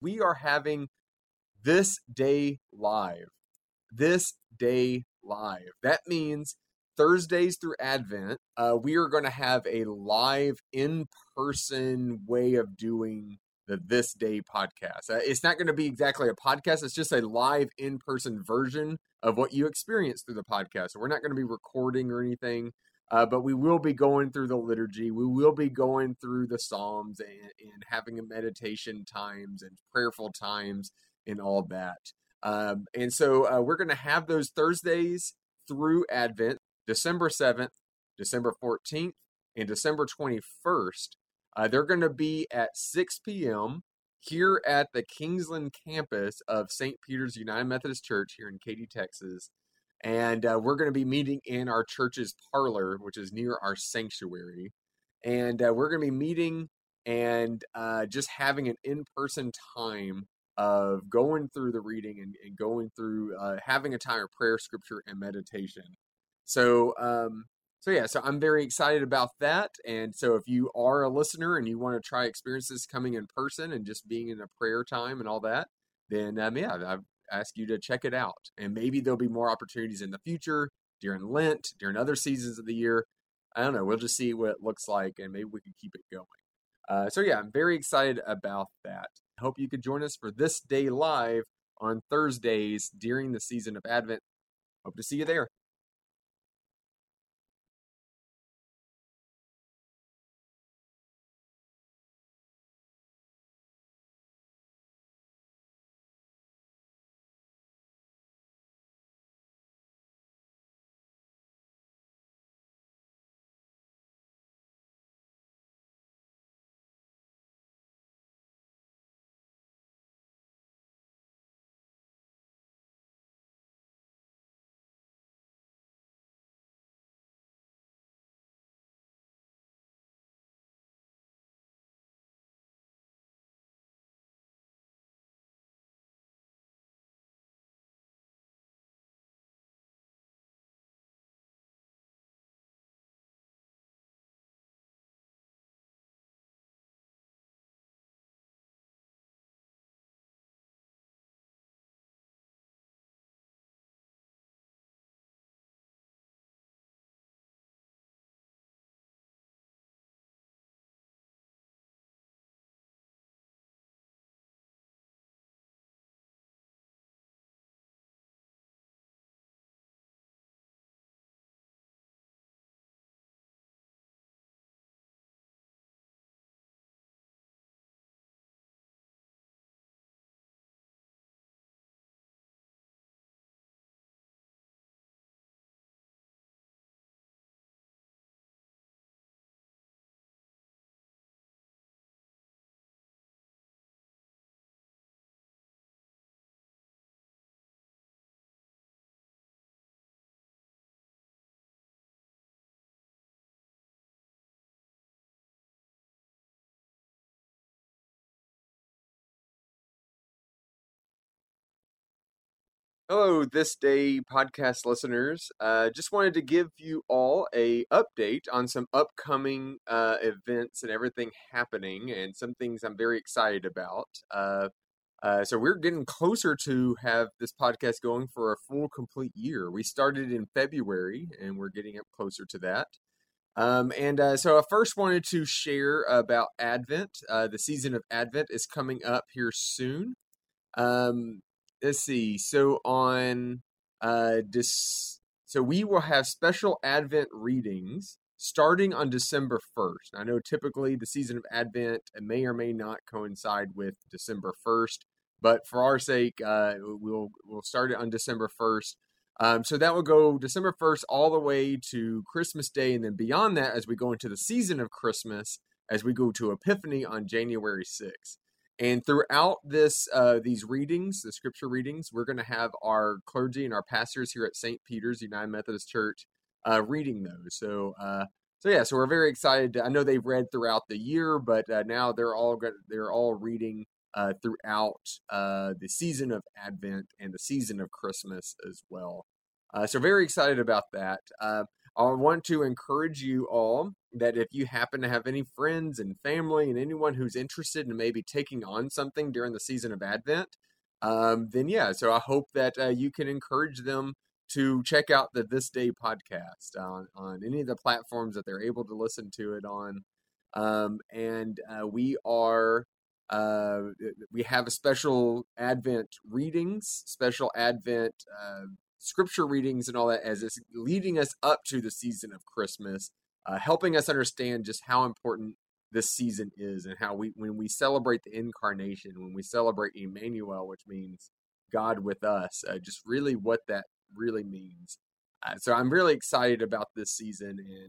we are having this day live. This day live. That means Thursdays through Advent, uh, we are going to have a live in person way of doing the This Day podcast. Uh, it's not going to be exactly a podcast, it's just a live in person version of what you experience through the podcast. So we're not going to be recording or anything. Uh, but we will be going through the liturgy. We will be going through the Psalms and, and having a meditation times and prayerful times and all that. Um, and so uh, we're going to have those Thursdays through Advent, December 7th, December 14th, and December 21st. Uh, they're going to be at 6 p.m. here at the Kingsland campus of St. Peter's United Methodist Church here in Katy, Texas. And uh, we're going to be meeting in our church's parlor, which is near our sanctuary. And uh, we're going to be meeting and uh, just having an in person time of going through the reading and, and going through uh, having a time of prayer, scripture, and meditation. So, um, so yeah, so I'm very excited about that. And so, if you are a listener and you want to try experiences coming in person and just being in a prayer time and all that, then um, yeah, I ask you to check it out. And maybe there'll be more opportunities in the future during Lent, during other seasons of the year. I don't know. We'll just see what it looks like, and maybe we can keep it going. Uh, so yeah, I'm very excited about that. Hope you could join us for this day live on Thursdays during the season of Advent. Hope to see you there. Hello, this day podcast listeners. Uh, just wanted to give you all a update on some upcoming uh, events and everything happening, and some things I'm very excited about. Uh, uh, so we're getting closer to have this podcast going for a full complete year. We started in February, and we're getting up closer to that. Um, and uh, so I first wanted to share about Advent. Uh, the season of Advent is coming up here soon. Um, let's see. So on uh so we will have special Advent readings starting on December 1st. I know typically the season of Advent may or may not coincide with December 1st, but for our sake, uh, we'll we'll start it on December 1st. Um, so that will go December 1st all the way to Christmas Day, and then beyond that, as we go into the season of Christmas, as we go to Epiphany on January 6th. And throughout this, uh, these readings, the scripture readings, we're going to have our clergy and our pastors here at St. Peter's United Methodist Church uh, reading those. So, uh, so yeah, so we're very excited. I know they've read throughout the year, but uh, now they're all they're all reading uh, throughout uh, the season of Advent and the season of Christmas as well. so very excited about that. I want to encourage you all that if you happen to have any friends and family and anyone who's interested in maybe taking on something during the season of Advent, um, then yeah, so I hope that uh, you can encourage them to check out the This Day podcast on, on any of the platforms that they're able to listen to it on. Um, and uh, we are uh, we have a special Advent readings, special Advent uh, scripture readings, and all that as it's leading us up to the season of Christmas, uh, helping us understand just how important this season is and how we when we celebrate the incarnation, when we celebrate Emmanuel, which means God with us, uh, just really what that really means. Uh, so I'm really excited about this season, and